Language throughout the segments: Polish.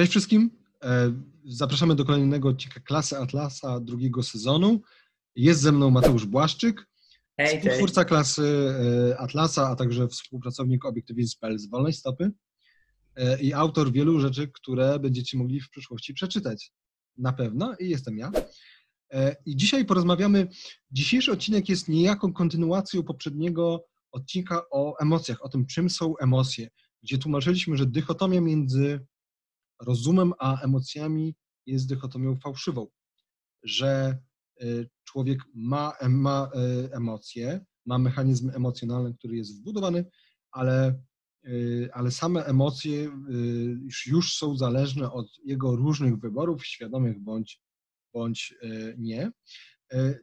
Cześć wszystkim. E, zapraszamy do kolejnego odcinka Klasy Atlasa drugiego sezonu. Jest ze mną Mateusz Błaszczyk, Hej, współtwórca klasy e, Atlasa, a także współpracownik obiektywizm.pl z wolnej stopy e, i autor wielu rzeczy, które będziecie mogli w przyszłości przeczytać. Na pewno i jestem ja. I dzisiaj porozmawiamy. Dzisiejszy odcinek jest niejako kontynuacją poprzedniego odcinka o emocjach, o tym, czym są emocje, gdzie tłumaczyliśmy, że dychotomia między rozumem a emocjami jest dychotomią fałszywą, że y, człowiek ma, ma y, emocje, ma mechanizm emocjonalny, który jest wbudowany, ale, y, ale same emocje już, już są zależne od jego różnych wyborów, świadomych bądź, bądź nie.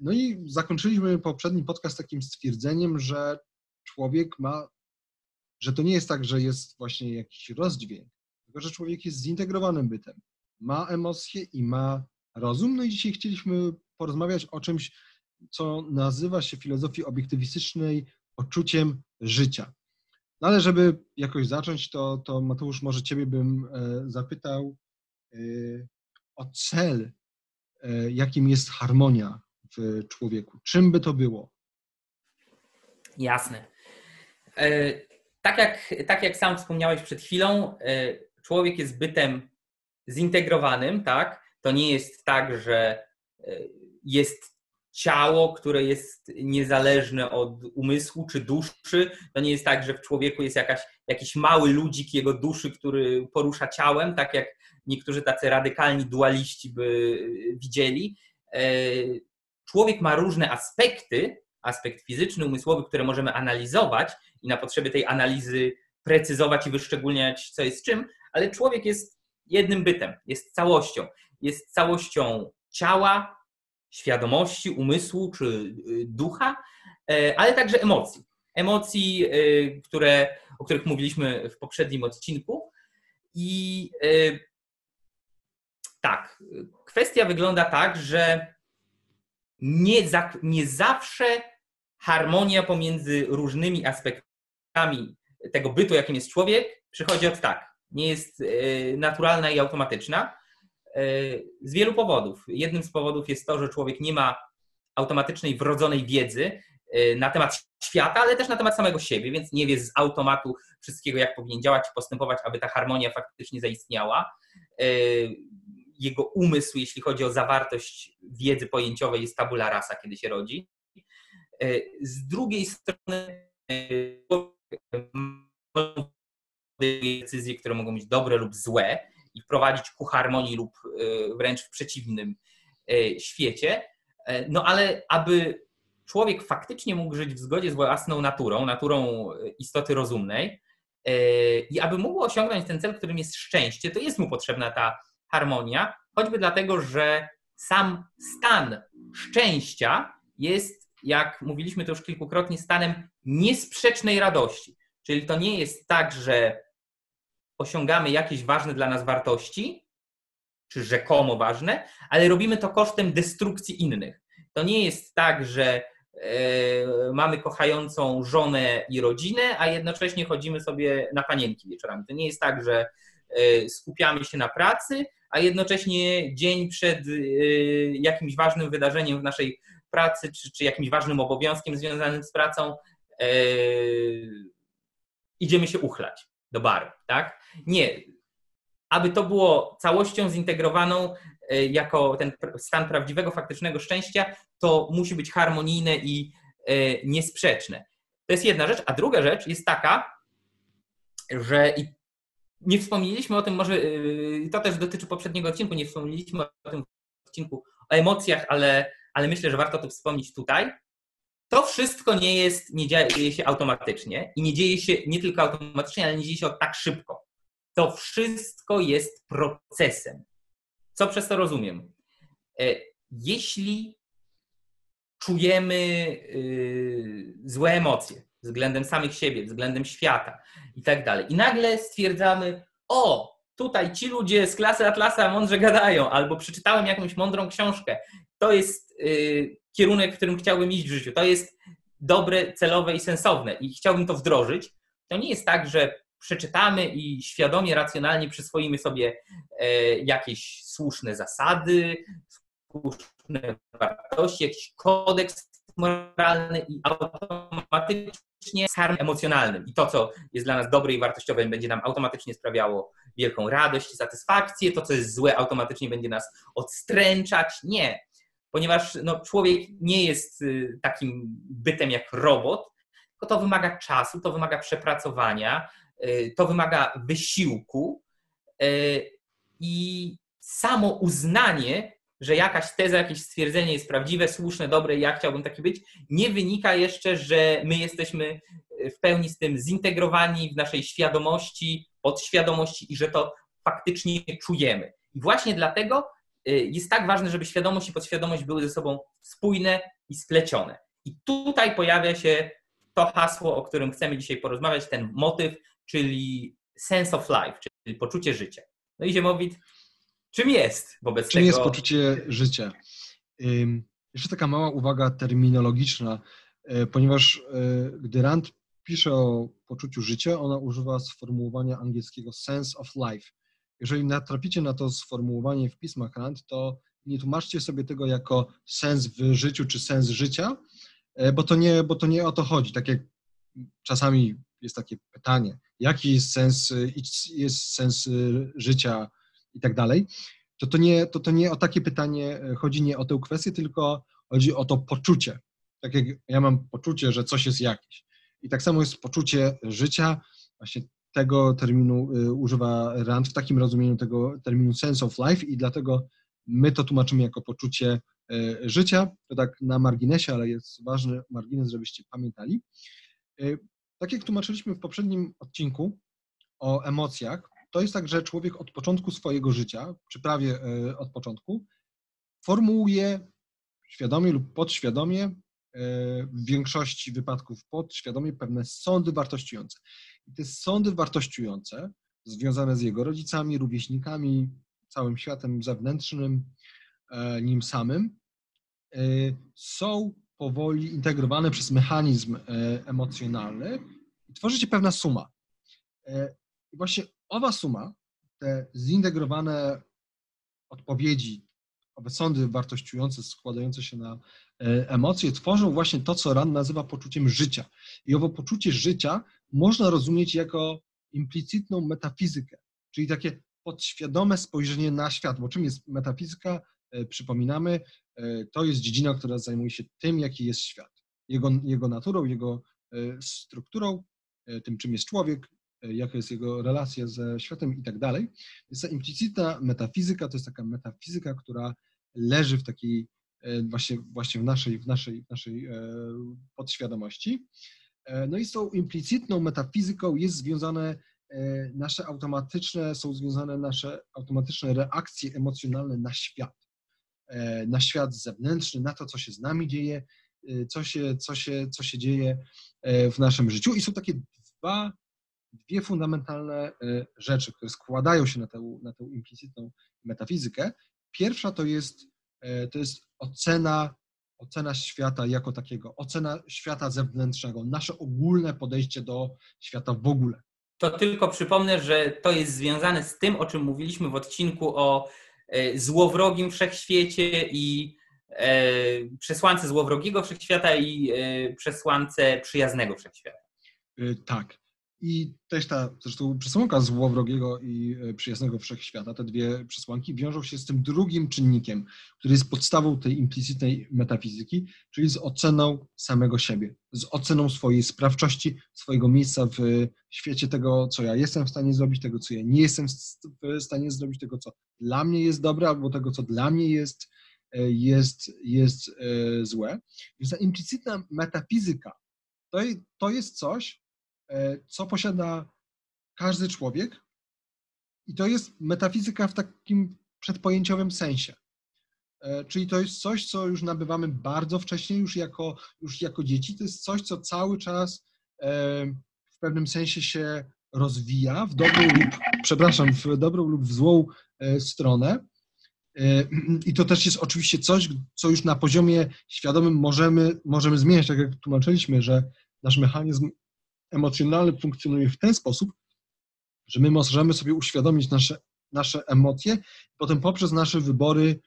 No i zakończyliśmy poprzedni podcast takim stwierdzeniem, że człowiek ma, że to nie jest tak, że jest właśnie jakiś rozdźwięk, tylko że człowiek jest zintegrowanym bytem. Ma emocje i ma rozum. No i dzisiaj chcieliśmy porozmawiać o czymś, co nazywa się w filozofii obiektywistycznej poczuciem życia. No ale żeby jakoś zacząć, to, to Mateusz, może Ciebie bym e, zapytał e, o cel, e, jakim jest harmonia w człowieku. Czym by to było? Jasne. Tak jak, tak jak sam wspomniałeś przed chwilą, człowiek jest bytem zintegrowanym, tak? To nie jest tak, że e, jest ciało, które jest niezależne od umysłu czy duszy. To nie jest tak, że w człowieku jest jakaś, jakiś mały ludzik jego duszy, który porusza ciałem, tak jak niektórzy tacy radykalni dualiści by widzieli. E, człowiek ma różne aspekty, aspekt fizyczny, umysłowy, które możemy analizować i na potrzeby tej analizy precyzować i wyszczególniać, co jest czym, ale człowiek jest jednym bytem, jest całością. Jest całością ciała, świadomości, umysłu czy y, ducha, e, ale także emocji. Emocji, y, które, o których mówiliśmy w poprzednim odcinku. I y, tak, kwestia wygląda tak, że nie, za, nie zawsze harmonia pomiędzy różnymi aspektami tego bytu, jakim jest człowiek, przychodzi od tak nie jest e, naturalna i automatyczna e, z wielu powodów. Jednym z powodów jest to, że człowiek nie ma automatycznej, wrodzonej wiedzy e, na temat świata, ale też na temat samego siebie, więc nie wie z automatu wszystkiego, jak powinien działać, postępować, aby ta harmonia faktycznie zaistniała. Jego umysł, jeśli chodzi o zawartość wiedzy pojęciowej, jest tabula rasa, kiedy się rodzi. Z drugiej strony, decyzje, które mogą być dobre lub złe i wprowadzić ku harmonii lub e, wręcz w przeciwnym e, świecie. E, no ale aby człowiek faktycznie mógł żyć w zgodzie z własną naturą, naturą istoty rozumnej i aby mógł osiągnąć ten cel, którym jest szczęście, to jest mu potrzebna ta harmonia, choćby dlatego, że sam stan szczęścia jest, jak mówiliśmy to już kilkukrotnie, stanem niesprzecznej radości. Czyli to nie jest tak, że osiągamy jakieś ważne dla nas wartości, czy rzekomo ważne, ale robimy to kosztem destrukcji innych. To nie jest tak, że e, mamy kochającą żonę i rodzinę, a jednocześnie chodzimy sobie na panienki wieczorami. To nie jest tak, że e, skupiamy się na pracy, a jednocześnie dzień przed e, jakimś ważnym wydarzeniem w naszej pracy, czy, czy jakimś ważnym obowiązkiem związanym z pracą, idziemy się uchlać do baru, tak? Nie. Aby to było całością zintegrowaną e, jako ten stan prawdziwego, faktycznego szczęścia, to musi być harmonijne i e, niesprzeczne. To jest jedna rzecz. A druga rzecz jest taka, że nie wspomnieliśmy o tym, może e, to też dotyczy poprzedniego odcinku, nie wspomnieliśmy o tym odcinku o emocjach, ale, ale myślę, że warto to wspomnieć tutaj. To wszystko nie jest, nie dzieje się automatycznie i nie dzieje się nie tylko automatycznie, ale nie dzieje się tak szybko. To wszystko jest procesem. Co przez to rozumiem? E, jeśli czujemy y, złe emocje względem samych siebie, względem świata i tak dalej, i nagle stwierdzamy, o, tutaj ci ludzie z klasy Atlasa mądrze gadają, albo przeczytałem jakąś mądrą książkę, to jest y, kierunek, w którym chciałbym iść w życiu. To jest dobre, celowe i sensowne i chciałbym to wdrożyć. To nie jest tak, że przeczytamy i świadomie, racjonalnie przyswoimy sobie e, jakieś słuszne zasady, słuszne wartości, jakiś kodeks moralny i automatycznie karm emocjonalnym. I to, co jest dla nas dobre i wartościowe, będzie nam automatycznie sprawiało wielką radość, satysfakcję. To, co jest złe, automatycznie będzie nas odstręczać. Nie, ponieważ no, człowiek nie jest y, takim bytem jak robot, tylko to wymaga czasu, to wymaga przepracowania, y, to wymaga wysiłku y, i samo uznanie że jakaś teza, jakieś stwierdzenie jest prawdziwe, słuszne, dobre i ja chciałbym taki być, nie wynika jeszcze, że my jesteśmy w pełni z tym zintegrowani w naszej świadomości, podświadomości i że to faktycznie czujemy. I właśnie dlatego jest tak ważne, żeby świadomość i podświadomość były ze sobą spójne i splecione. I tutaj pojawia się to hasło, o którym chcemy dzisiaj porozmawiać, ten motyw, czyli sense of life, czyli poczucie życia. No i Ziemowit, Czym jest wobec Czym tego? jest poczucie życia? Jeszcze taka mała uwaga terminologiczna, e, ponieważ e, gdy Rand pisze o poczuciu życia, ona używa sformułowania angielskiego sense of life. Jeżeli natraficie na to sformułowanie w pismach Rand, to nie tłumaczcie sobie tego jako sens w życiu czy sens życia, e, bo to nie, bo to nie o to chodzi. Tak jak czasami jest takie pytanie, jaki jest sens, jest sens życia i tak dalej, to to, nie, to to nie o takie pytanie e, chodzi, nie o tę kwestię, tylko chodzi o to poczucie. Tak jak ja mam poczucie, że coś jest jakieś. I tak samo jest poczucie życia, właśnie tego terminu y, używa Rand w takim rozumieniu tego terminu sense of life i dlatego my to tłumaczymy jako poczucie y, życia. To tak na marginesie, ale jest ważny margines, żebyście pamiętali. Y, tak jak tłumaczyliśmy w poprzednim odcinku o emocjach, to jest tak, że człowiek od początku swojego życia, czy prawie od początku, formułuje świadomie lub podświadomie, w większości wypadków podświadomie pewne sądy wartościujące. I te sądy wartościujące, związane z jego rodzicami, rówieśnikami, całym światem zewnętrznym, e, nim samym, są powoli integrowane przez mechanizm emocjonalny i tworzy się pewna suma. I właśnie owa suma, te zintegrowane odpowiedzi, owe sądy wartościujące, składające się na e, emocje, tworzą właśnie to, co Rand nazywa poczuciem życia. I owo poczucie życia można rozumieć jako implicytną metafizykę, czyli takie podświadome spojrzenie na świat. Bo czym jest metafizyka? E, przypominamy, e, to jest dziedzina, która zajmuje się tym, jaki jest świat. Jego, jego naturą, jego strukturą, tym, czym jest człowiek, jaka jest jego relacja ze światem i tak dalej. Więc ta implicytna metafizyka to jest taka metafizyka, która leży w takiej e, właśnie, właśnie w naszej, w naszej, w naszej e, podświadomości. E, no i z tą implicytną metafizyką jest związane nasze automatyczne, są związane nasze automatyczne reakcje emocjonalne na świat, na świat zewnętrzny, na to, co się z nami dzieje, co się, co się, co się dzieje w naszym życiu. I są takie dwa dwie fundamentalne rzeczy, które składają się na tę, na tę implicytną metafizykę. Pierwsza to jest, to jest ocena, ocena świata jako takiego, ocena świata zewnętrznego, nasze ogólne podejście do świata w ogóle. To tylko przypomnę, że to jest związane z tym, o czym mówiliśmy w odcinku o y, złowrogim wszechświecie i przesłance złowrogiego wszechświata i przesłance przyjaznego wszechświata. Tak. I też ta zresztą przesłanka złowrogiego i e, przyjaznego wszechświata, te dwie przesłanki wiążą się z tym drugim czynnikiem, który jest podstawą tej implicytnej metafizyki, czyli z oceną samego siebie, z oceną swojej sprawczości, swojego miejsca w świecie tego, co ja jestem w stanie zrobić, tego, co ja nie jestem w stanie zrobić, tego, co dla mnie jest dobre, albo tego, co dla mnie jest, e, jest, jest e, złe. Więc ta implicytna metafizyka to, to jest coś, E, co posiada każdy człowiek. I to jest metafizyka w takim przedpojęciowym sensie. E, czyli to jest coś, co już nabywamy bardzo wcześnie, już jako, już jako dzieci. To jest coś, co cały czas e, w pewnym sensie się rozwija w dobrą lub, przepraszam, w dobrą lub w złą stronę. I to też jest oczywiście coś, co już na poziomie świadomym możemy, możemy zmieniać, tak jak tłumaczyliśmy, że nasz mechanizm emocjonalny funkcjonuje w ten sposób, że my możemy sobie uświadomić nasze, nasze emocje, potem poprzez nasze wybory,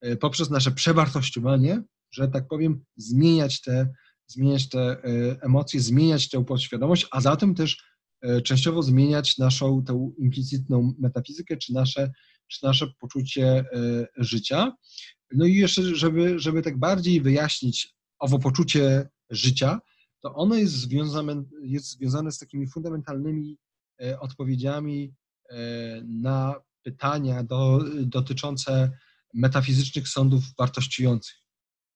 e, poprzez nasze przewartościowanie, że tak powiem, zmieniać te, zmieniać te e, emocje, zmieniać tę podświadomość, a zatem też e, częściowo zmieniać naszą tę implicytną metafizykę, czy nasze, czy nasze poczucie życia. No i jeszcze, żeby, żeby tak bardziej wyjaśnić owo poczucie życia, to ono jest związane, jest związane z takimi fundamentalnymi e, odpowiedziami e, na pytania do, dotyczące metafizycznych sądów wartościujących,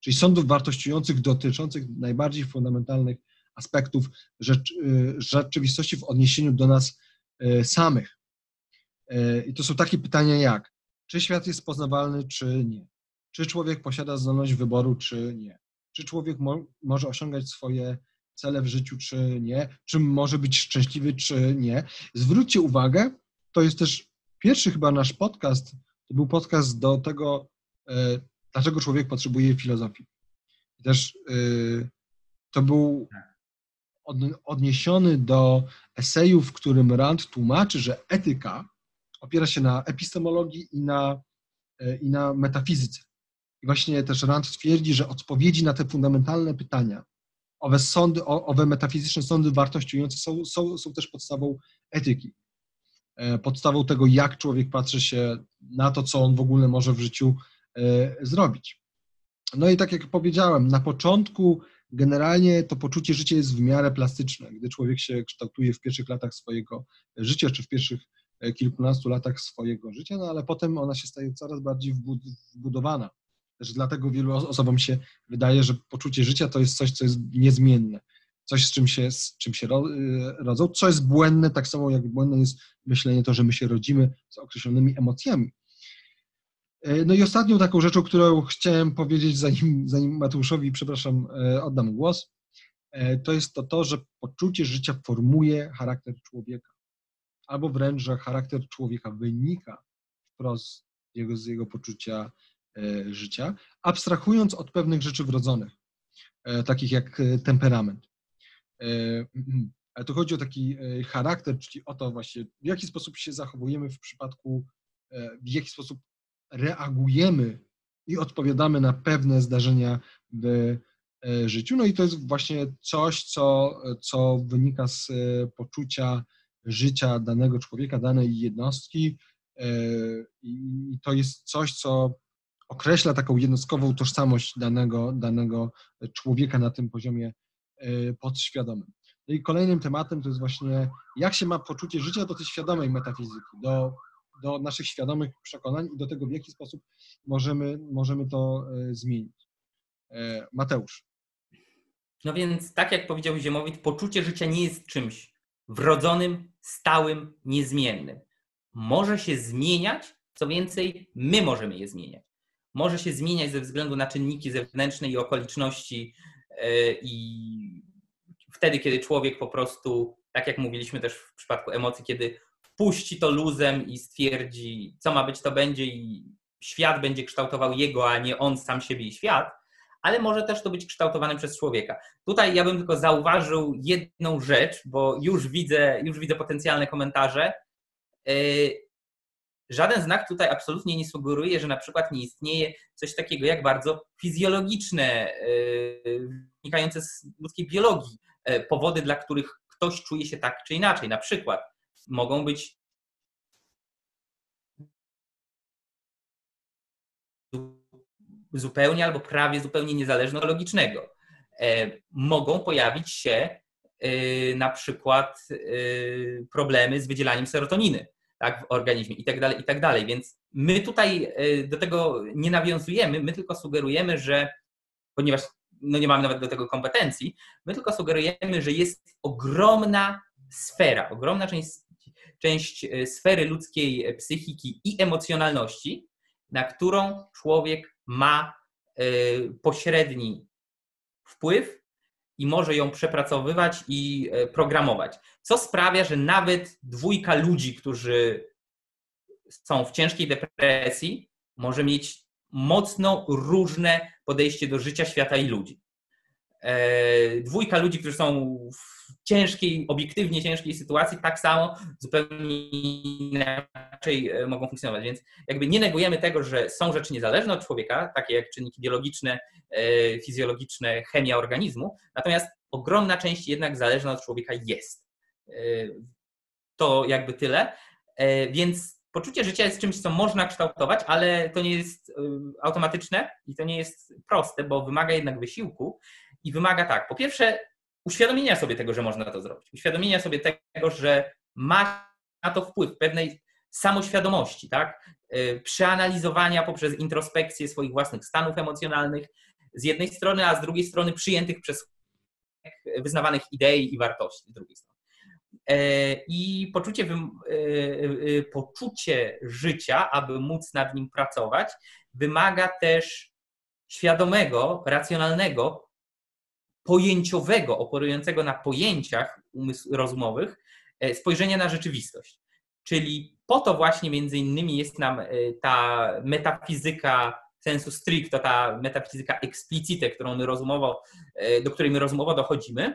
czyli sądów wartościujących dotyczących najbardziej fundamentalnych aspektów rzecz, e, rzeczywistości w odniesieniu do nas samych. I to są takie pytania jak, czy świat jest poznawalny, czy nie? Czy człowiek posiada zdolność wyboru, czy nie? Czy człowiek mo może osiągać swoje cele w życiu, czy nie, czy może być szczęśliwy, czy nie. Zwróćcie uwagę, to jest też pierwszy chyba nasz podcast, to był podcast do tego, e, dlaczego człowiek potrzebuje filozofii. I też e, to był od, odniesiony do eseju, w którym Rand tłumaczy, że etyka opiera się na epistemologii i na, e, i na metafizyce. I właśnie też Rand twierdzi, że odpowiedzi na te fundamentalne pytania, owe sądy, owe metafizyczne sądy wartościujące są, są, są też podstawą etyki. E, podstawą tego, jak człowiek patrzy się na to, co on w ogóle może w życiu e, zrobić. No i tak jak powiedziałem, na początku generalnie to poczucie życia jest w miarę plastyczne. Gdy człowiek się kształtuje w pierwszych latach swojego życia, czy w pierwszych e, kilkunastu latach swojego życia, no ale potem ona się staje coraz bardziej wbudowana. Też dlatego wielu osobom się wydaje, że poczucie życia to jest coś, co jest niezmienne, coś, z czym się, z czym się y, rodzą, co jest błędne, tak samo jak błędne jest myślenie to, że my się rodzimy z określonymi emocjami. E, no i ostatnią taką rzeczą, którą chciałem powiedzieć, zanim, zanim Mateuszowi, przepraszam, e, oddam głos, e, to jest to, to, że poczucie życia formuje charakter człowieka. Albo wręcz, że charakter człowieka wynika wprost z jego, z jego poczucia życia, abstrahując od pewnych rzeczy wrodzonych, e, takich jak e, temperament. Ale tu chodzi o taki charakter, czyli o to właśnie, w jaki sposób się zachowujemy w przypadku, w jaki sposób reagujemy i odpowiadamy na pewne zdarzenia w życiu. No i to jest właśnie coś, co, co wynika z poczucia życia danego człowieka, danej jednostki. I to jest coś, co określa taką jednostkową tożsamość danego, danego człowieka na tym poziomie e, podświadomym. No i kolejnym tematem to jest właśnie, jak się ma poczucie życia do tej świadomej metafizyki, do, do naszych świadomych przekonań i do tego, w jaki sposób możemy, możemy to e, zmienić. E, Mateusz. No więc, tak jak powiedział Ziemowit, poczucie życia nie jest czymś wrodzonym, stałym, niezmiennym. Może się zmieniać, co więcej, my możemy je zmieniać może się zmieniać ze względu na czynniki zewnętrzne i okoliczności e, i wtedy, kiedy człowiek po prostu, tak jak mówiliśmy też w przypadku emocji, kiedy puści to luzem i stwierdzi, co ma być, to będzie i świat będzie kształtował jego, a nie on sam siebie i świat, ale może też to być kształtowane przez człowieka. Tutaj ja bym tylko zauważył jedną rzecz, bo już widzę, już widzę potencjalne komentarze. E, Żaden znak tutaj absolutnie nie sugeruje, że na przykład nie istnieje coś takiego jak bardzo fizjologiczne, yy, wynikające z ludzkiej biologii, yy, powody, dla których ktoś czuje się tak czy inaczej. Na przykład mogą być zupełnie albo prawie zupełnie niezależne od logicznego. Yy, mogą pojawić się na przykład problemy z wydzielaniem serotoniny tak, w organizmie i tak dalej, i tak dalej. Więc my tutaj y, do tego nie nawiązujemy, my tylko sugerujemy, że ponieważ no nie mamy nawet do tego kompetencji, my tylko sugerujemy, że jest ogromna sfera, ogromna część, część y, sfery ludzkiej psychiki i emocjonalności, na którą człowiek ma pośredni wpływ i może ją przepracowywać i e, programować. Co sprawia, że nawet dwójka ludzi, którzy są w ciężkiej depresji, może mieć mocno różne podejście do życia, świata i ludzi. E, dwójka ludzi, którzy są w ciężkiej, obiektywnie ciężkiej sytuacji tak samo zupełnie inaczej e, mogą funkcjonować. Więc jakby nie negujemy tego, że są rzeczy niezależne od człowieka, takie jak czynniki biologiczne, e, fizjologiczne, chemia organizmu, natomiast ogromna część jednak zależna od człowieka jest. E, to jakby tyle. Więc poczucie życia jest czymś, co można kształtować, ale to nie jest automatyczne i to nie jest proste, bo wymaga jednak wysiłku i wymaga tak, po pierwsze uświadomienia sobie tego, że można to zrobić, uświadomienia sobie tego, że ma na to wpływ pewnej samoświadomości, tak? Y, przeanalizowania poprzez introspekcję swoich własnych stanów emocjonalnych z jednej strony, a z drugiej strony przyjętych przez wyznawanych idei i wartości z drugiej strony. E, I poczucie, y, y, poczucie życia, aby móc nad nim pracować, wymaga też świadomego, racjonalnego pojęciowego, operującego na pojęciach rozumowych, e, spojrzenia na rzeczywistość. Czyli po to właśnie między innymi jest nam e, ta metafizyka sensu stricto, ta metafizyka explicite, którą my rozumowo, e, do której my rozumowo dochodzimy,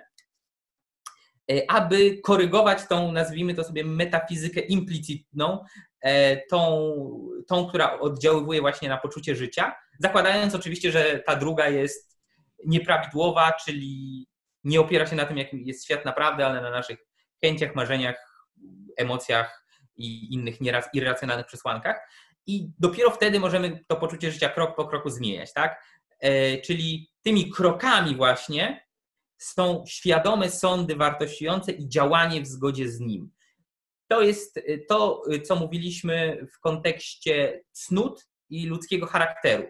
aby korygować tą, nazwijmy to sobie, metafizykę implicitną, tą, tą, która oddziaływuje właśnie na poczucie życia, zakładając oczywiście, że ta druga jest nieprawidłowa, czyli nie opiera się na tym, jakim jest świat naprawdę, ale na naszych chęciach, marzeniach, emocjach i innych nieraz irracjonalnych przesłankach. I dopiero wtedy możemy to poczucie życia krok po kroku zmieniać, tak? E, czyli tymi krokami właśnie są świadome sądy wartościujące i działanie w zgodzie z nim. To jest to, co mówiliśmy w kontekście cnót i ludzkiego charakteru,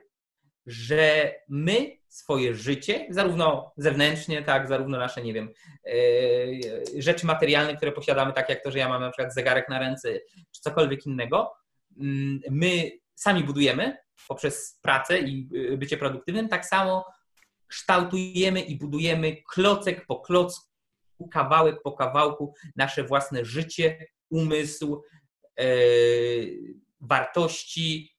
że my swoje życie, zarówno zewnętrznie, tak, zarówno nasze, nie wiem, e, rzeczy materialne, które posiadamy, tak jak to, że ja mam na przykład zegarek na ręce, czy cokolwiek innego, mm, my sami budujemy poprzez pracę i e, bycie produktywnym, tak samo kształtujemy i budujemy klocek po klocku, kawałek po kawałku nasze własne życie, umysł, e, wartości,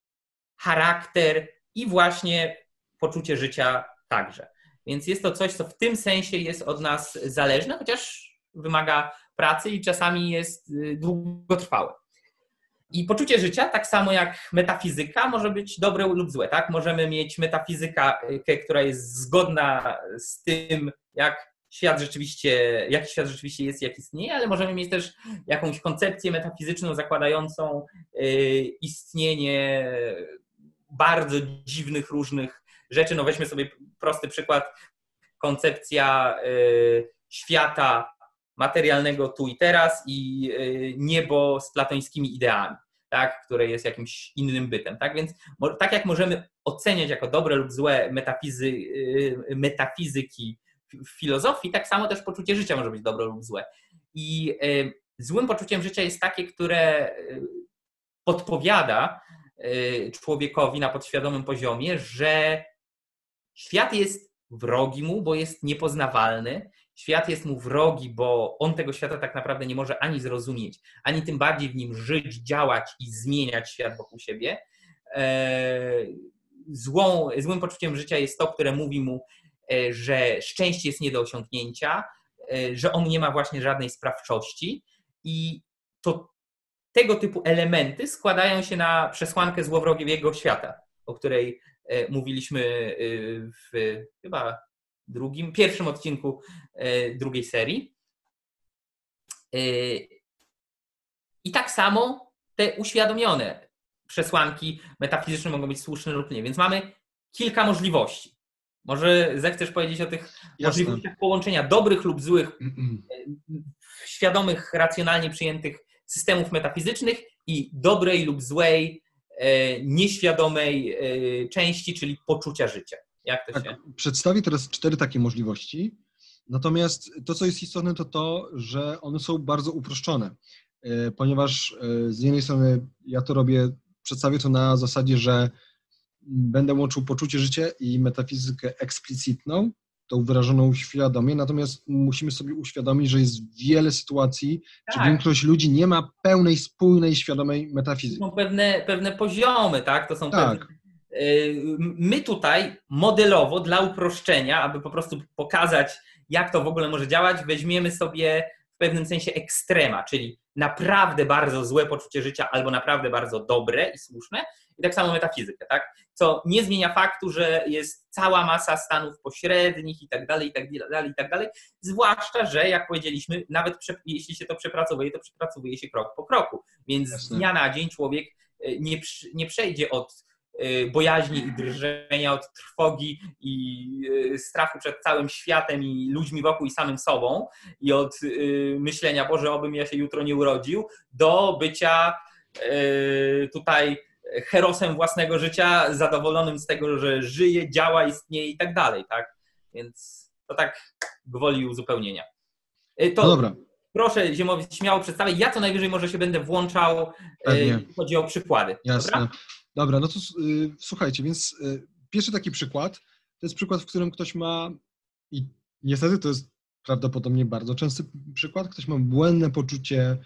charakter i właśnie poczucie życia także. Więc jest to coś, co w tym sensie jest od nas zależne, chociaż wymaga pracy i czasami jest y, długotrwałe. I poczucie życia, tak samo jak metafizyka, może być dobre lub złe. Tak? Możemy mieć metafizykę, która jest zgodna z tym, jak świat rzeczywiście, jaki świat rzeczywiście jest, jak istnieje, ale możemy mieć też jakąś koncepcję metafizyczną zakładającą y, istnienie bardzo dziwnych, różnych rzeczy. No weźmy sobie prosty przykład, koncepcja y, świata materialnego tu i teraz i y, niebo z platońskimi ideami, tak, które jest jakimś innym bytem. Tak więc tak jak możemy oceniać jako dobre lub złe metafizy, y, metafizyki w filozofii, tak samo też poczucie życia może być dobre lub złe. I złym poczuciem życia jest takie, które podpowiada człowiekowi na podświadomym poziomie, że Świat jest wrogi mu, bo jest niepoznawalny. Świat jest mu wrogi, bo on tego świata tak naprawdę nie może ani zrozumieć, ani tym bardziej w nim żyć, działać i zmieniać świat wokół siebie. E, złą, złym poczuciem życia jest to, które mówi mu, e, że szczęście jest nie do osiągnięcia, e, że on nie ma właśnie żadnej sprawczości i to tego typu elementy składają się na przesłankę złowrogiego świata, o której mówiliśmy e, w chyba drugim, pierwszym odcinku e, drugiej serii. I tak samo te uświadomione przesłanki metafizyczne mogą być słuszne lub nie. Więc mamy kilka możliwości. Może zechcesz powiedzieć o tych Jasne. możliwościach połączenia dobrych lub złych, świadomych, racjonalnie przyjętych systemów metafizycznych i dobrej lub złej E, nieświadomej e, części, czyli poczucia życia. Jak to tak, się... Przedstawię teraz cztery takie możliwości. Natomiast to, co jest istotne, to to, że one są bardzo uproszczone, e, ponieważ z jednej strony ja to robię, przedstawię to na zasadzie, że będę łączył poczucie życia i metafizykę eksplicitną, tą wyrażoną świadomie, natomiast musimy sobie uświadomić, że jest wiele sytuacji, tak. że większość ludzi nie ma pełnej, spójnej, świadomej metafizyki. To są pewne, pewne poziomy, tak? To są tak. Pewne... My tutaj modelowo, dla uproszczenia, aby po prostu pokazać, jak to w ogóle może działać, weźmiemy sobie w pewnym sensie ekstrema, czyli naprawdę bardzo złe poczucie życia albo naprawdę bardzo dobre i słuszne, i tak samo metafizykę, tak? Co nie zmienia faktu, że jest cała masa stanów pośrednich i tak dalej, i tak dalej, i tak dalej. Zwłaszcza, że jak powiedzieliśmy, nawet jeśli się to przepracowuje, to przepracowuje się krok po kroku. Więc z dnia na dzień człowiek e, nie, nie przejdzie od e, bojaźni i drżenia, od trwogi i e, strachu przed całym światem i ludźmi wokół i samym sobą i od myślenia, Boże, obym ja się jutro nie urodził, do bycia tutaj herosem własnego życia, zadowolonym z tego, że żyje, działa, istnieje i tak dalej, tak? Więc to tak gwoli uzupełnienia. Y, to no dobra. Proszę Ziemowi śmiało przedstawić. Ja co najwyżej może się będę włączał, y, jeśli chodzi o przykłady. Jasne. Dobra, dobra no to y, słuchajcie, więc y, pierwszy taki przykład to jest przykład, w którym ktoś ma i niestety to jest prawdopodobnie bardzo częsty przykład, ktoś ma błędne poczucie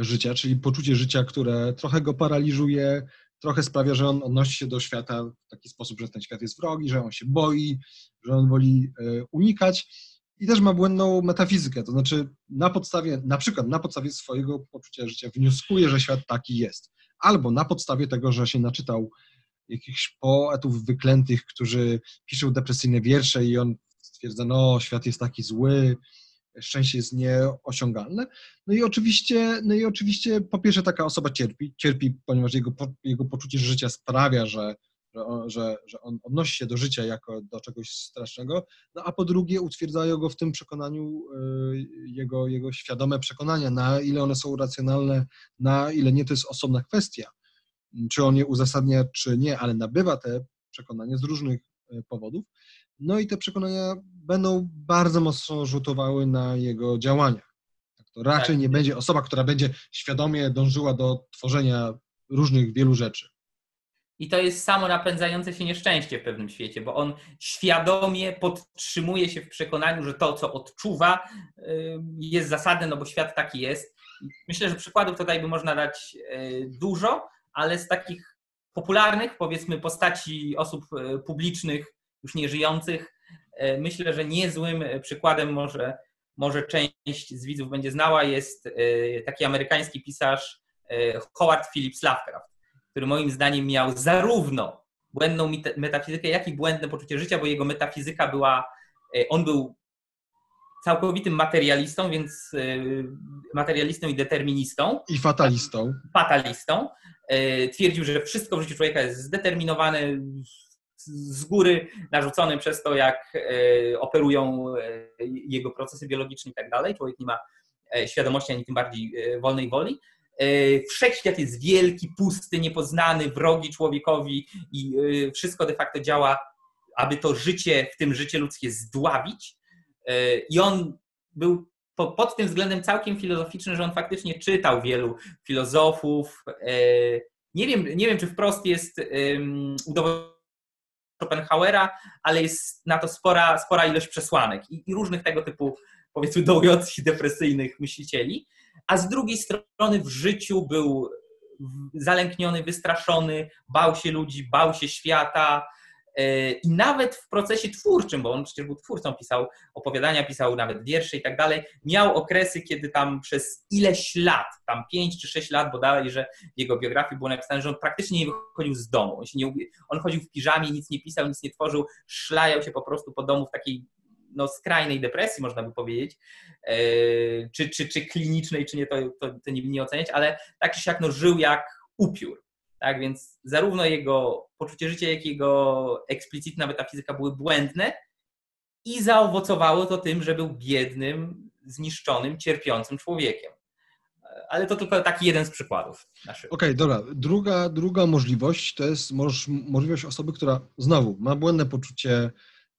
życia, czyli poczucie życia, które trochę go paraliżuje, trochę sprawia, że on odnosi się do świata w taki sposób, że ten świat jest wrogi, że on się boi, że on woli e, unikać i też ma błędną metafizykę, to znaczy na podstawie, na przykład na podstawie swojego poczucia życia wnioskuje, że świat taki jest, albo na podstawie tego, że się naczytał jakichś poetów wyklętych, którzy piszą depresyjne wiersze i on stwierdza, no świat jest taki zły, szczęście jest nieosiągalne. No i oczywiście, no i oczywiście po pierwsze taka osoba cierpi, cierpi, ponieważ jego, jego poczucie życia sprawia, że, że, on, że, że on odnosi się do życia jako do czegoś strasznego, no a po drugie utwierdzają go w tym przekonaniu y, jego, jego świadome przekonania, na ile one są racjonalne, na ile nie, to jest osobna kwestia, czy on je uzasadnia, czy nie, ale nabywa te przekonania z różnych y, powodów. No i te przekonania będą bardzo mocno rzutowały na jego działania. Tak, to raczej tak. nie będzie osoba, która będzie świadomie dążyła do tworzenia różnych, wielu rzeczy. I to jest samo napędzające się nieszczęście w pewnym świecie, bo on świadomie podtrzymuje się w przekonaniu, że to, co odczuwa, jest zasadne, no bo świat taki jest. Myślę, że przykładów tutaj by można dać y, dużo, ale z takich popularnych, powiedzmy, postaci osób y, publicznych, już nieżyjących, E, myślę, że niezłym e, przykładem może, może część z widzów będzie znała jest e, taki amerykański pisarz Howard Phillips Lovecraft, który moim zdaniem miał zarówno błędną metafizykę, jak i błędne poczucie życia, bo jego metafizyka była, on był całkowitym materialistą, więc materialistą i deterministą. I fatalistą. Fatalistą. Twierdził, że wszystko w życiu człowieka jest zdeterminowane z góry narzucony przez to, jak e, operują e, jego procesy biologiczne i tak dalej. Człowiek nie ma e, świadomości ani tym bardziej wolnej woli. Wszechświat jest wielki, pusty, niepoznany, wrogi człowiekowi i wszystko de facto działa, aby to życie, w tym życie ludzkie zdławić. I on był pod tym względem całkiem filozoficzny, że on faktycznie czytał wielu filozofów. Nie wiem, nie wiem czy wprost jest udowodnione, Schopenhauera, ale jest na to spora, spora ilość przesłanek i, i różnych tego typu, powiedzmy, dołujących depresyjnych myślicieli. A z drugiej strony w życiu był zalękniony, wystraszony, bał się ludzi, bał się świata, I nawet w procesie twórczym, bo on przecież był twórcą, pisał opowiadania, pisał nawet wiersze i tak dalej, miał okresy, kiedy tam przez ileś lat, tam pięć czy sześć lat bodaj, że w jego biografii było napisane, że on praktycznie nie wychodził z domu. On, nie, on chodził w piżamie, nic nie pisał, nic nie tworzył, szlajał się po prostu po domu w takiej no, skrajnej depresji, można by powiedzieć, e, czy, czy, czy klinicznej, czy nie, to, to, to nie, nie oceniać, ale tak czy siak no, żył jak upiór. Tak więc zarówno jego poczucie życia, jak i jego eksplicitna metafizyka były błędne i zaowocowało to tym, że był biednym, zniszczonym, cierpiącym człowiekiem. Ale to tylko taki jeden z przykładów. Okej, okay, dobra. Druga, druga możliwość to jest możliwość osoby, która znowu ma błędne poczucie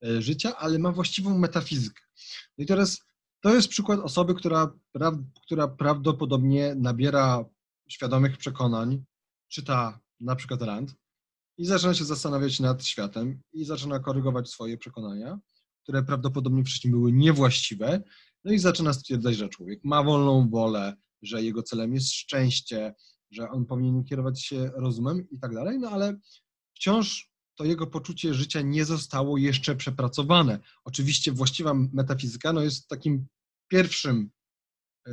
e, życia, ale ma właściwą metafizykę. No i teraz to jest przykład osoby, która, która prawdopodobnie nabiera świadomych przekonań, czyta na przykład Rand i zaczyna się zastanawiać nad światem i zaczyna korygować swoje przekonania, które prawdopodobnie wcześniej były niewłaściwe, no i zaczyna stwierdzać, że człowiek ma wolną wolę, że jego celem jest szczęście, że on powinien kierować się rozumem i tak dalej, no ale wciąż to jego poczucie życia nie zostało jeszcze przepracowane. Oczywiście właściwa metafizyka no, jest takim pierwszym e,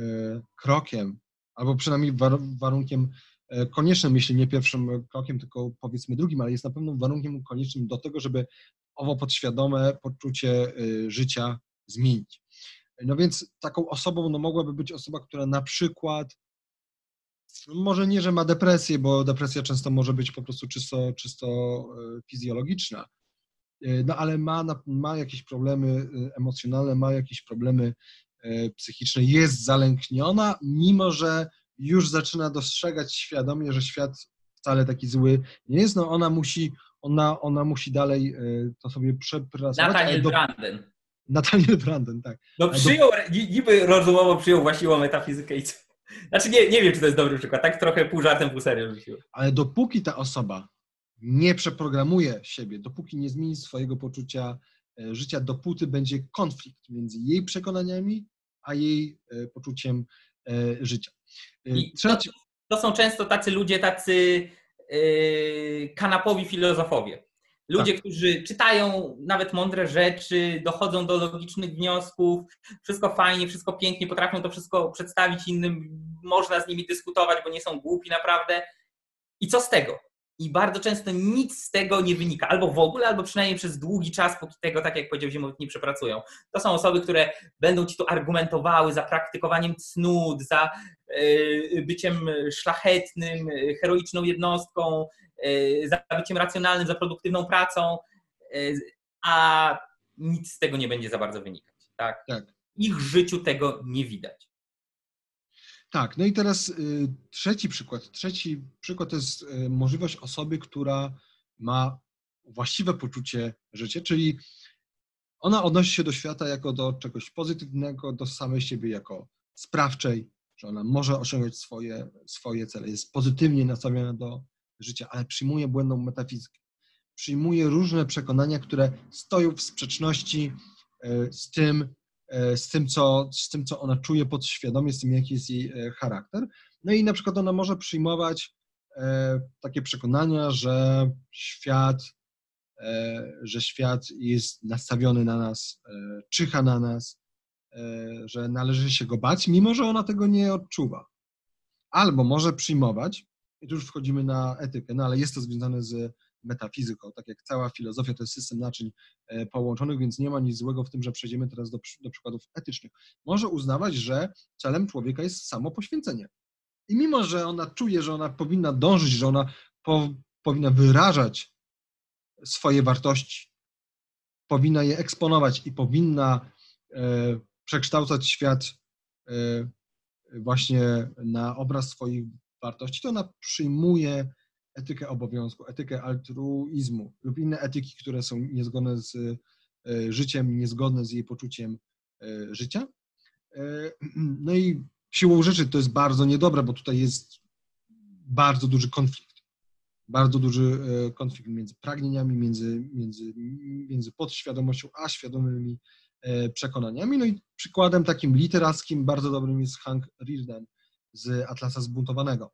krokiem, albo przynajmniej warunkiem e, koniecznym, jeśli nie pierwszym krokiem, tylko powiedzmy drugim, ale jest na pewno warunkiem koniecznym do tego, żeby owo podświadome poczucie życia zmienić. No więc taką osobą no, mogłaby być osoba, która na przykład może nie, że ma depresję, bo depresja często może być po prostu czysto, czysto e, fizjologiczna, e, no ale ma, ma jakieś problemy e, emocjonalne, ma jakieś problemy psychiczne, jest zalękniona, mimo że już zaczyna dostrzegać świadomie, że świat wcale taki zły nie jest, no ona musi, ona, ona musi dalej to sobie przepracować. Nathaniel do... Branden. Nathaniel Branden, tak. No przyjął, do... niby rozumowo przyjął właściwą metafizykę i co? Znaczy nie, nie wiem, czy to jest dobry przykład. Tak trochę pół żartem, pół serio rzuciłem. Ale dopóki ta osoba nie przeprogramuje siebie, dopóki nie zmieni swojego poczucia e, życia, dopóty będzie konflikt między jej przekonaniami, a jej e, poczuciem e, Trzeci... To, to, są często tacy ludzie, tacy kanapowi filozofowie. Ludzie, tak. którzy czytają nawet mądre rzeczy, dochodzą do logicznych wniosków, wszystko fajnie, wszystko pięknie, potrafią to wszystko przedstawić innym, można z nimi dyskutować, bo nie są głupi naprawdę. I co z tego? I bardzo często nic z tego nie wynika, albo w ogóle, albo przynajmniej przez długi czas, póki tego, tak jak powiedział Ziemowit, nie przepracują. To są osoby, które będą ci tu argumentowały za praktykowaniem cnót, za yy, byciem szlachetnym, heroiczną jednostką, Y, za byciem racjonalnym, za produktywną pracą, y, a nic z tego nie będzie za bardzo wynikać. Tak? tak. Ich życiu tego nie widać. Tak, no i teraz y, trzeci przykład. Trzeci przykład to jest możliwość osoby, która ma właściwe poczucie życia, czyli ona odnosi się do świata jako do czegoś pozytywnego, do samej siebie jako sprawczej, że ona może osiągać swoje, swoje cele, jest pozytywnie nastawiona do życia, ale przyjmuje błędną metafizykę. Przyjmuje różne przekonania, które stoją w sprzeczności e, z tym, z tym, co, z tym, co ona czuje podświadomie, z tym, jaki jest jej e, charakter. No i na przykład ona może przyjmować takie przekonania, że świat, że świat jest nastawiony na nas, czyha na nas, że należy się go bać, mimo że ona tego nie odczuwa. Albo może przyjmować, i tu już wchodzimy na etykę, no ale jest to związane z metafizyką, tak jak cała filozofia to jest system naczyń e, połączonych, więc nie ma nic złego w tym, że przejdziemy teraz do, do przykładów etycznych. Może uznawać, że celem człowieka jest samo poświęcenie. I mimo, że ona czuje, że ona powinna dążyć, że ona po, powinna wyrażać swoje wartości, powinna je eksponować i powinna e, przekształcać świat e, właśnie na obraz swoich wartości, to ona przyjmuje etykę obowiązku, etykę altruizmu lub inne etyki, które są niezgodne z e, życiem, niezgodne z jej poczuciem e, życia. E, no i siłą rzeczy to jest bardzo niedobre, bo tutaj jest bardzo duży konflikt. Bardzo duży konflikt między pragnieniami, między, między, między podświadomością a świadomymi przekonaniami. No i przykładem takim literackim, bardzo dobrym jest Hank Rearden, z Atlasa Zbuntowanego,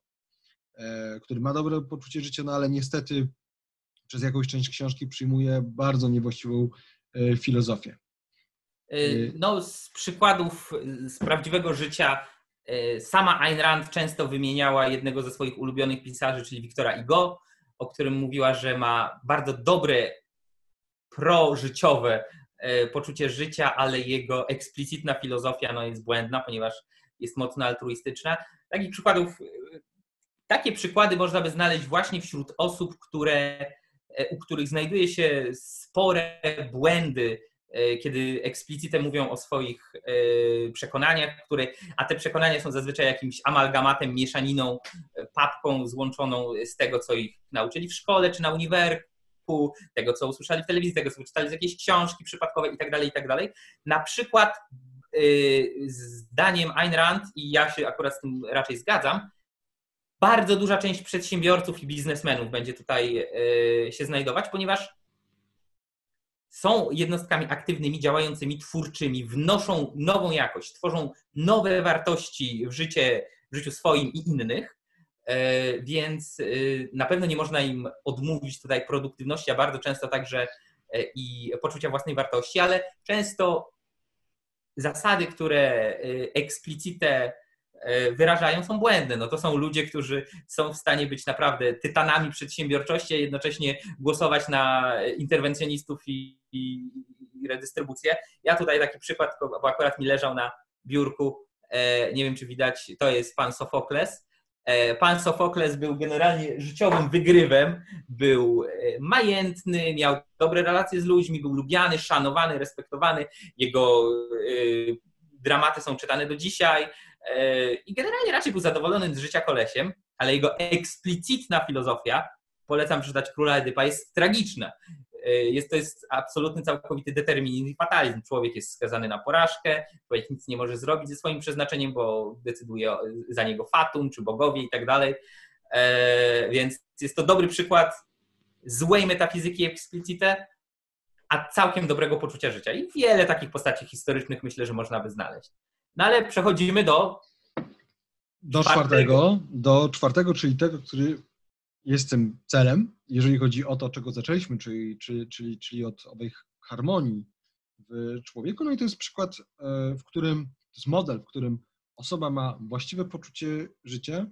który ma dobre poczucie życia, no ale niestety przez jakąś część książki przyjmuje bardzo niewłaściwą e, filozofię. E, no, z przykładów z prawdziwego życia sama Ayn Rand często wymieniała jednego ze swoich ulubionych pisarzy, czyli Wiktora Igo, o którym mówiła, że ma bardzo dobre prożyciowe poczucie życia, ale jego eksplicitna filozofia no, jest błędna, ponieważ jest mocno altruistyczna. Takich przykładów, takie przykłady można by znaleźć właśnie wśród osób, które, u których znajduje się spore błędy, e, kiedy eksplicite mówią o swoich e, przekonaniach, które, a te przekonania są zazwyczaj jakimś amalgamatem, mieszaniną, e, papką złączoną z tego, co ich nauczyli w szkole czy na uniwerku, tego, co usłyszeli w telewizji, tego, co wyczytali z jakiejś książki przypadkowej itd., tak itd. Tak na przykład zdaniem Ayn Rand, i ja się akurat z tym raczej zgadzam, bardzo duża część przedsiębiorców i biznesmenów będzie tutaj y, się znajdować, ponieważ są jednostkami aktywnymi, działającymi, twórczymi, wnoszą nową jakość, tworzą nowe wartości w, życie, w życiu swoim i innych. więc na pewno nie można im odmówić tutaj produktywności, a bardzo często także i poczucia własnej wartości, ale często zasady, które eksplicite wyrażają, są błędne. No to są ludzie, którzy są w stanie być naprawdę tytanami przedsiębiorczości, a jednocześnie głosować na interwencjonistów i, i, i redystrybucję. Ja tutaj taki przykład, bo akurat mi leżał na biurku, e, nie wiem czy widać, to jest pan Sofokles. E, pan Sofokles był generalnie życiowym wygrywem, był e, majętny, miał dobre relacje z ludźmi, był lubiany, szanowany, respektowany. Jego dramaty są czytane do dzisiaj i generalnie raczej był zadowolony z życia kolesiem, ale jego eksplicitna filozofia, polecam przeczytać Króla Edypa, jest tragiczna. E, jest to jest absolutny, całkowity determinizm i fatalizm. Człowiek jest skazany na porażkę, człowiek nic nie może zrobić ze swoim przeznaczeniem, bo decyduje za niego fatum czy bogowie i tak dalej. E, więc jest to dobry przykład złej metafizyki explicite, a całkiem dobrego poczucia życia. I wiele takich postaci historycznych myślę, że można by znaleźć. No ale przechodzimy do. Do czwartego, czwartego do czwartego, czyli tego, który jest tym celem, jeżeli chodzi o to, czego zaczęliśmy, czyli, czyli, czyli, czyli od owej harmonii w człowieku. No i to jest przykład, e, w którym, to jest model, w którym osoba ma właściwe poczucie życia,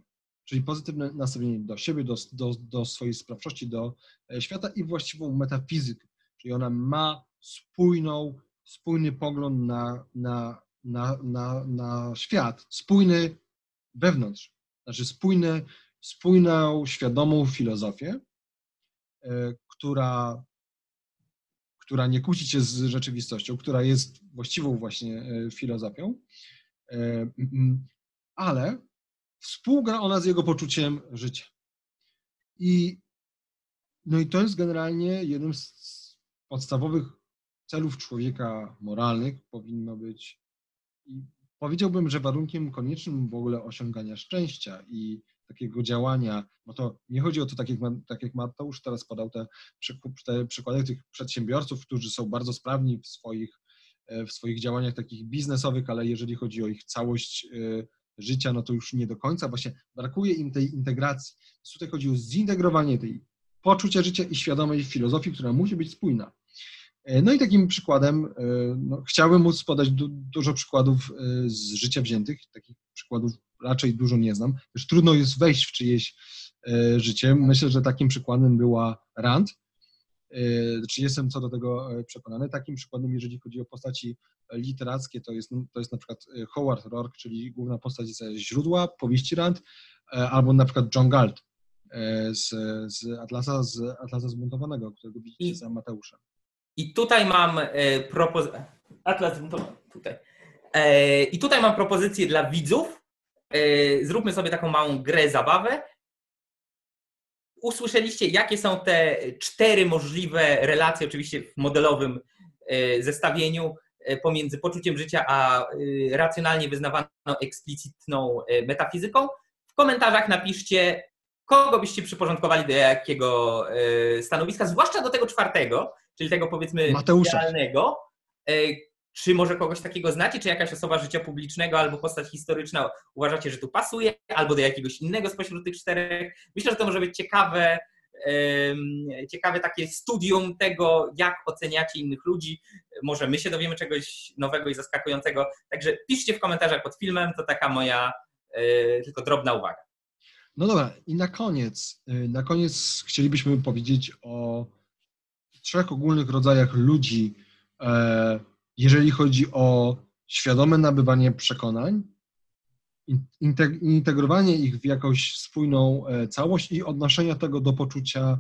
czyli pozytywne nastawienie do siebie, do, do, do swojej sprawczości, do e, świata i właściwą metafizykę, czyli ona ma spójną, spójny pogląd na, na, na, na, na świat, spójny wewnątrz, znaczy spójny spójną, świadomą filozofię, e, która, która nie kłóci się z rzeczywistością, która jest właściwą właśnie e, filozofią, e, ale współgra ona z jego poczuciem życia. I, no i to jest generalnie jednym z podstawowych celów człowieka moralnych, powinno być, i powiedziałbym, że warunkiem koniecznym w ogóle osiągania szczęścia i takiego działania, no to nie chodzi o to, tak jak, tak jak Mateusz teraz podał te, te przykłady tych przedsiębiorców, którzy są bardzo sprawni w swoich, e, w swoich działaniach takich biznesowych, ale jeżeli chodzi o ich całość e, życia, no to już nie do końca, właśnie brakuje im tej integracji. Więc tutaj chodzi o zintegrowanie tej poczucia życia i świadomej filozofii, która musi być spójna. E, no i takim przykładem, no, chciałbym móc podać du dużo przykładów z życia wziętych, takich przykładów raczej dużo nie znam. Już trudno jest wejść w czyjeś e, życie. Myślę, że takim przykładem była Rand. E, czy jestem co do tego e, przekonany. Takim przykładem, jeżeli chodzi o postaci literackie, to jest, to jest na przykład Howard Rourke, czyli główna postać ze źródła powieści Rand, albo na przykład John Galt z, z Atlasa, z Atlasa Zbuntowanego, którego widzicie za Mateuszem. I tutaj mam propozycję. Atlas Zbuntowany, tutaj. I tutaj mam propozycję dla widzów, E, zróbmy sobie taką małą grę, zabawę. Usłyszeliście, jakie są te cztery możliwe relacje, oczywiście w modelowym e, zestawieniu e, pomiędzy poczuciem życia a racjonalnie wyznawaną eksplicitną metafizyką. W komentarzach napiszcie, kogo byście przyporządkowali do jakiego stanowiska, zwłaszcza do tego czwartego, czyli tego powiedzmy Mateusza. idealnego, czy może kogoś takiego znacie, czy jakaś osoba życia publicznego albo postać historyczna uważacie, że tu pasuje, albo do jakiegoś innego spośród tych czterech? Myślę, że to może być ciekawe, ciekawe takie studium tego, jak oceniacie innych ludzi. Może my się dowiemy czegoś nowego i zaskakującego. Także piszcie w komentarzach pod filmem, to taka moja e, tylko drobna uwaga. No dobra, i na koniec, y, na koniec chcielibyśmy powiedzieć o trzech ogólnych rodzajach ludzi, e, jeżeli chodzi o świadome nabywanie przekonań, integrowanie ich w jakąś spójną e, całość i odnoszenie tego do poczucia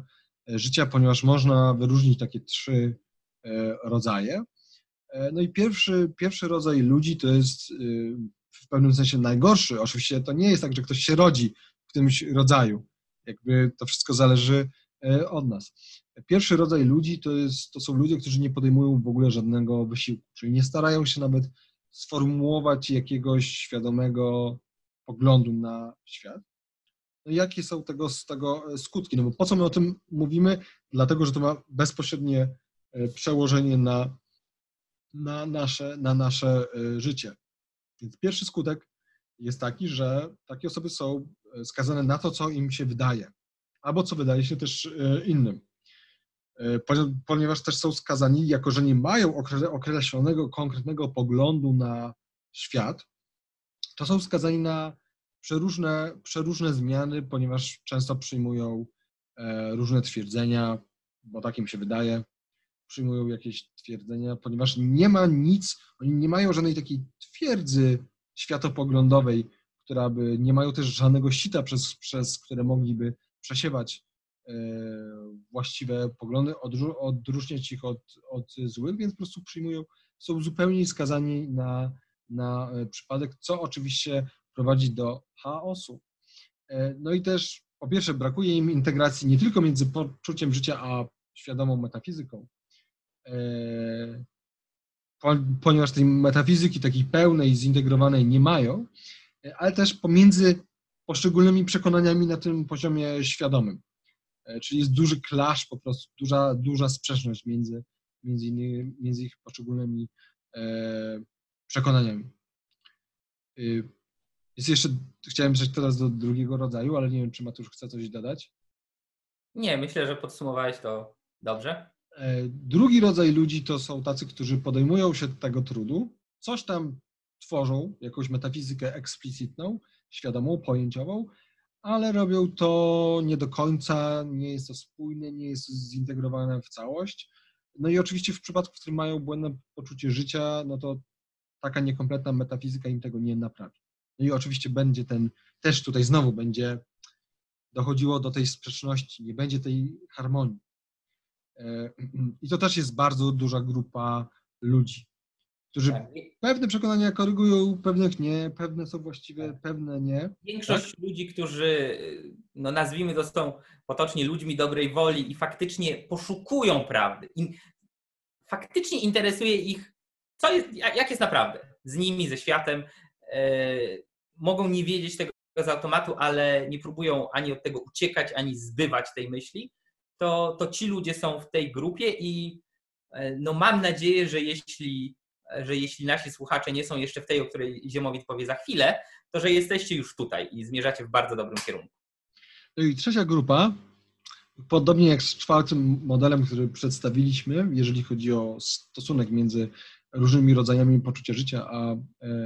e, życia, ponieważ można wyróżnić takie trzy rodzaje. No i pierwszy, pierwszy rodzaj ludzi to jest w pewnym sensie najgorszy. Oczywiście to nie jest tak, że ktoś się rodzi w którymś rodzaju. Jakby to wszystko zależy od nas. Pierwszy rodzaj ludzi to, jest, to są ludzie, którzy nie podejmują w ogóle żadnego wysiłku, czyli nie starają się nawet sformułować jakiegoś świadomego poglądu na świat. No jakie są tego, tego skutki? No bo po co my o tym mówimy? Dlatego, że to ma bezpośrednie e, przełożenie na, na, nasze, na nasze e, życie. Więc pierwszy skutek jest taki, że takie osoby są e, skazane na to, co im się wydaje, albo co wydaje się też e, innym. E, ponieważ też są skazani, jako że nie mają określonego, konkretnego poglądu na świat, to są skazani na przeróżne, przeróżne zmiany, ponieważ często przyjmują różne twierdzenia, bo tak im się wydaje, przyjmują jakieś twierdzenia, ponieważ nie ma nic, oni nie mają żadnej takiej twierdzy światopoglądowej, która by, nie mają też żadnego sita, przez, przez które mogliby przesiewać e, właściwe poglądy, odróżniać ich od, od złych, więc po prostu przyjmują, są zupełnie skazani na, na e, przypadek, co oczywiście prowadzi do chaosu. E, no i też po pierwsze brakuje im integracji nie tylko między poczuciem życia a świadomą metafizyką, ponieważ tej metafizyki takiej pełnej, zintegrowanej nie mają, ale też pomiędzy poszczególnymi przekonaniami na tym poziomie świadomym. E, czyli jest duży clash, po prostu duża, duża sprzeczność między, między, innymi, między ich poszczególnymi e, przekonaniami. E, jest jeszcze, chciałem przejść teraz do drugiego rodzaju, ale nie wiem, czy Matusz chce coś dodać. Nie, myślę, że podsumowałeś to dobrze. Drugi rodzaj ludzi to są tacy, którzy podejmują się tego trudu, coś tam tworzą, jakąś metafizykę eksplicitną, świadomą, pojęciową, ale robią to nie do końca, nie jest to spójne, nie jest zintegrowane w całość. No i oczywiście w przypadku, w którym mają błędne poczucie życia, no to taka niekompletna metafizyka im tego nie naprawi. No i oczywiście będzie ten, też tutaj znowu będzie dochodziło do tej sprzeczności, nie będzie tej harmonii. E, I to też jest bardzo duża grupa ludzi, którzy tak. pewne przekonania korygują, pewnych nie, pewne są właściwe, tak. pewne nie. Większość tak? ludzi, którzy, no nazwijmy to, są potocznie ludźmi dobrej woli i faktycznie poszukują prawdy. I faktycznie interesuje ich, co jest, jak jest naprawdę z nimi, ze światem. E, mogą nie wiedzieć tego z automatu, ale nie próbują ani od tego uciekać, ani zbywać tej myśli to, to ci ludzie są w tej grupie i e, no mam nadzieję, że jeśli, że jeśli nasi słuchacze nie są jeszcze w tej, o której Ziemowit powie za chwilę, to że jesteście już tutaj i zmierzacie w bardzo dobrym kierunku. No i trzecia grupa, podobnie jak z czwartym modelem, który przedstawiliśmy, jeżeli chodzi o stosunek między różnymi rodzajami poczucia życia, a e,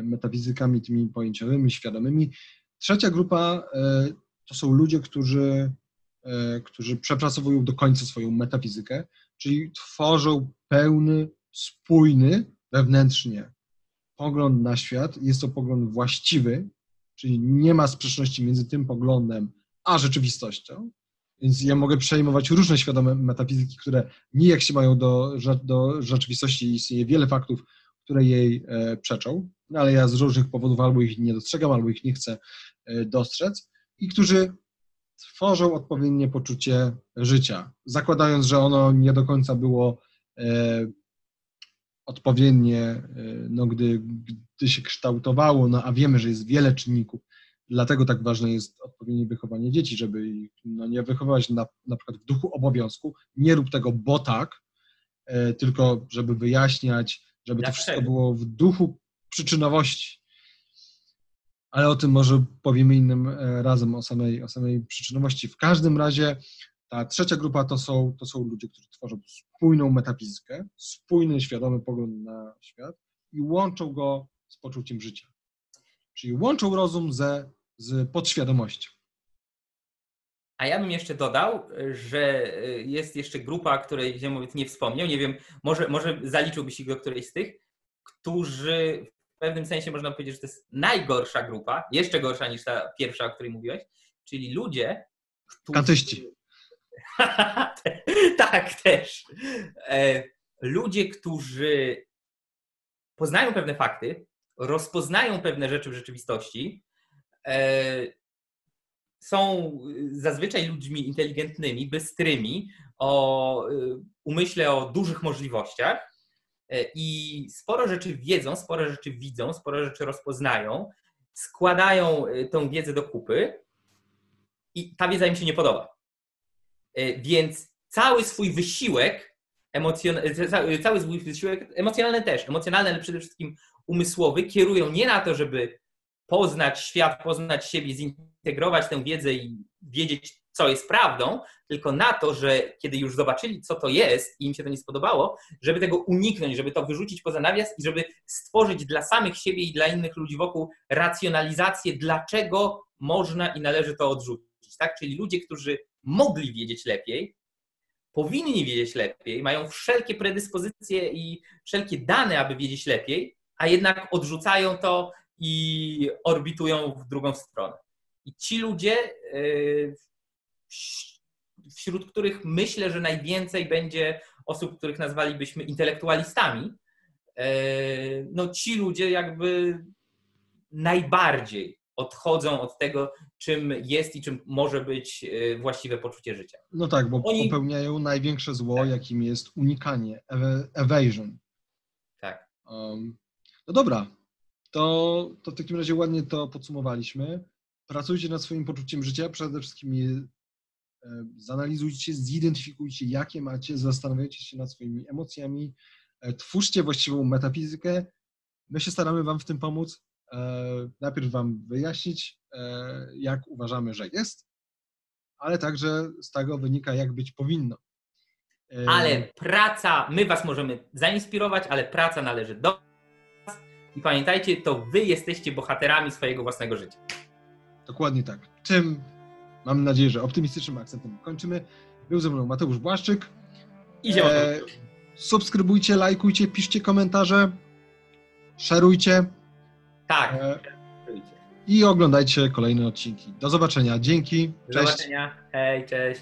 metafizykami tymi pojęciowymi, świadomymi. Trzecia grupa e, to są ludzie, którzy E, którzy przepracowują do końca swoją metafizykę, czyli tworzą pełny, spójny wewnętrznie pogląd na świat. Jest to pogląd właściwy, czyli nie ma sprzeczności między tym poglądem a rzeczywistością. Więc ja mogę przejmować różne świadome metafizyki, które nijak się mają do, do rzeczywistości. Istnieje wiele faktów, które jej e, przeczą, no ale ja z różnych powodów albo ich nie dostrzegam, albo ich nie chcę e, dostrzec. I którzy tworzą odpowiednie poczucie życia, zakładając, że ono nie do końca było e, odpowiednie, e, no, gdy, gdy się kształtowało, no, a wiemy, że jest wiele czynników, dlatego tak ważne jest odpowiednie wychowanie dzieci, żeby ich no, nie wychowywać na, na przykład w duchu obowiązku, nie rób tego, bo tak, e, tylko żeby wyjaśniać, żeby to wszystko było w duchu przyczynowości. Ale o tym może powiemy innym e, razem, o samej, o samej przyczynowości. W każdym razie ta trzecia grupa to są, to są ludzie, którzy tworzą spójną metafizykę, spójny, świadomy pogląd na świat i łączą go z poczuciem życia. Czyli łączą rozum ze, z podświadomością. A ja bym jeszcze dodał, że jest jeszcze grupa, której Ziemowiec nie wspomniał. Nie wiem, może, może zaliczyłbyś ich do którejś z tych, którzy w pewnym sensie można powiedzieć, że to jest najgorsza grupa, jeszcze gorsza niż ta pierwsza, o której mówiłeś, czyli ludzie, którzy... Kantyści. tak, też. E, ludzie, którzy poznają pewne fakty, rozpoznają pewne rzeczy w rzeczywistości, e, są zazwyczaj ludźmi inteligentnymi, bystrymi, o e, umyśle o dużych możliwościach, i sporo rzeczy wiedzą, sporo rzeczy widzą, sporo rzeczy rozpoznają, składają tą wiedzę do kupy i ta wiedza im się nie podoba. E, więc cały swój wysiłek, emocjon- cały swój wysiłek emocjonalny też, emocjonalny, ale przede wszystkim umysłowy, kierują nie na to, żeby poznać świat, poznać siebie, zintegrować tę wiedzę i wiedzieć, co jest prawdą, tylko na to, że kiedy już zobaczyli, co to jest i im się to nie spodobało, żeby tego uniknąć, żeby to wyrzucić poza nawias i żeby stworzyć dla samych siebie i dla innych ludzi wokół racjonalizację, dlaczego można i należy to odrzucić. Tak? Czyli ludzie, którzy mogli wiedzieć lepiej, powinni wiedzieć lepiej, mają wszelkie predyspozycje i wszelkie dane, aby wiedzieć lepiej, a jednak odrzucają to i orbitują w drugą stronę. I ci ludzie, yy, wśród których myślę, że najwięcej będzie osób, których nazwalibyśmy intelektualistami, yy, no ci ludzie jakby najbardziej odchodzą od tego, czym jest i czym może być yy, właściwe poczucie życia. No tak, bo Oni... popełniają największe zło, tak. jakim jest unikanie, evasion. Tak. Um, no dobra, to, to w takim razie ładnie to podsumowaliśmy. Pracujcie nad swoim poczuciem życia, przede wszystkim je e, zanalizujcie, zidentyfikujcie, jakie macie, zastanawiajcie się nad swoimi emocjami, e, twórzcie właściwą metafizykę. My się staramy Wam w tym pomóc. E, najpierw Wam wyjaśnić, jak uważamy, że jest, ale także z tego wynika, jak być powinno. Ale praca, my Was możemy zainspirować, ale praca należy do i pamiętajcie, to wy jesteście bohaterami swojego własnego życia. Dokładnie tak. Czym mam nadzieję, że optymistycznym akcentem kończymy. Był ze mną Mateusz Błaszczyk. I e, Subskrybujcie, lajkujcie, piszcie komentarze, szerujcie. Tak. E, I oglądajcie kolejne odcinki. Do zobaczenia. Dzięki. Do cześć. zobaczenia. Hej, cześć.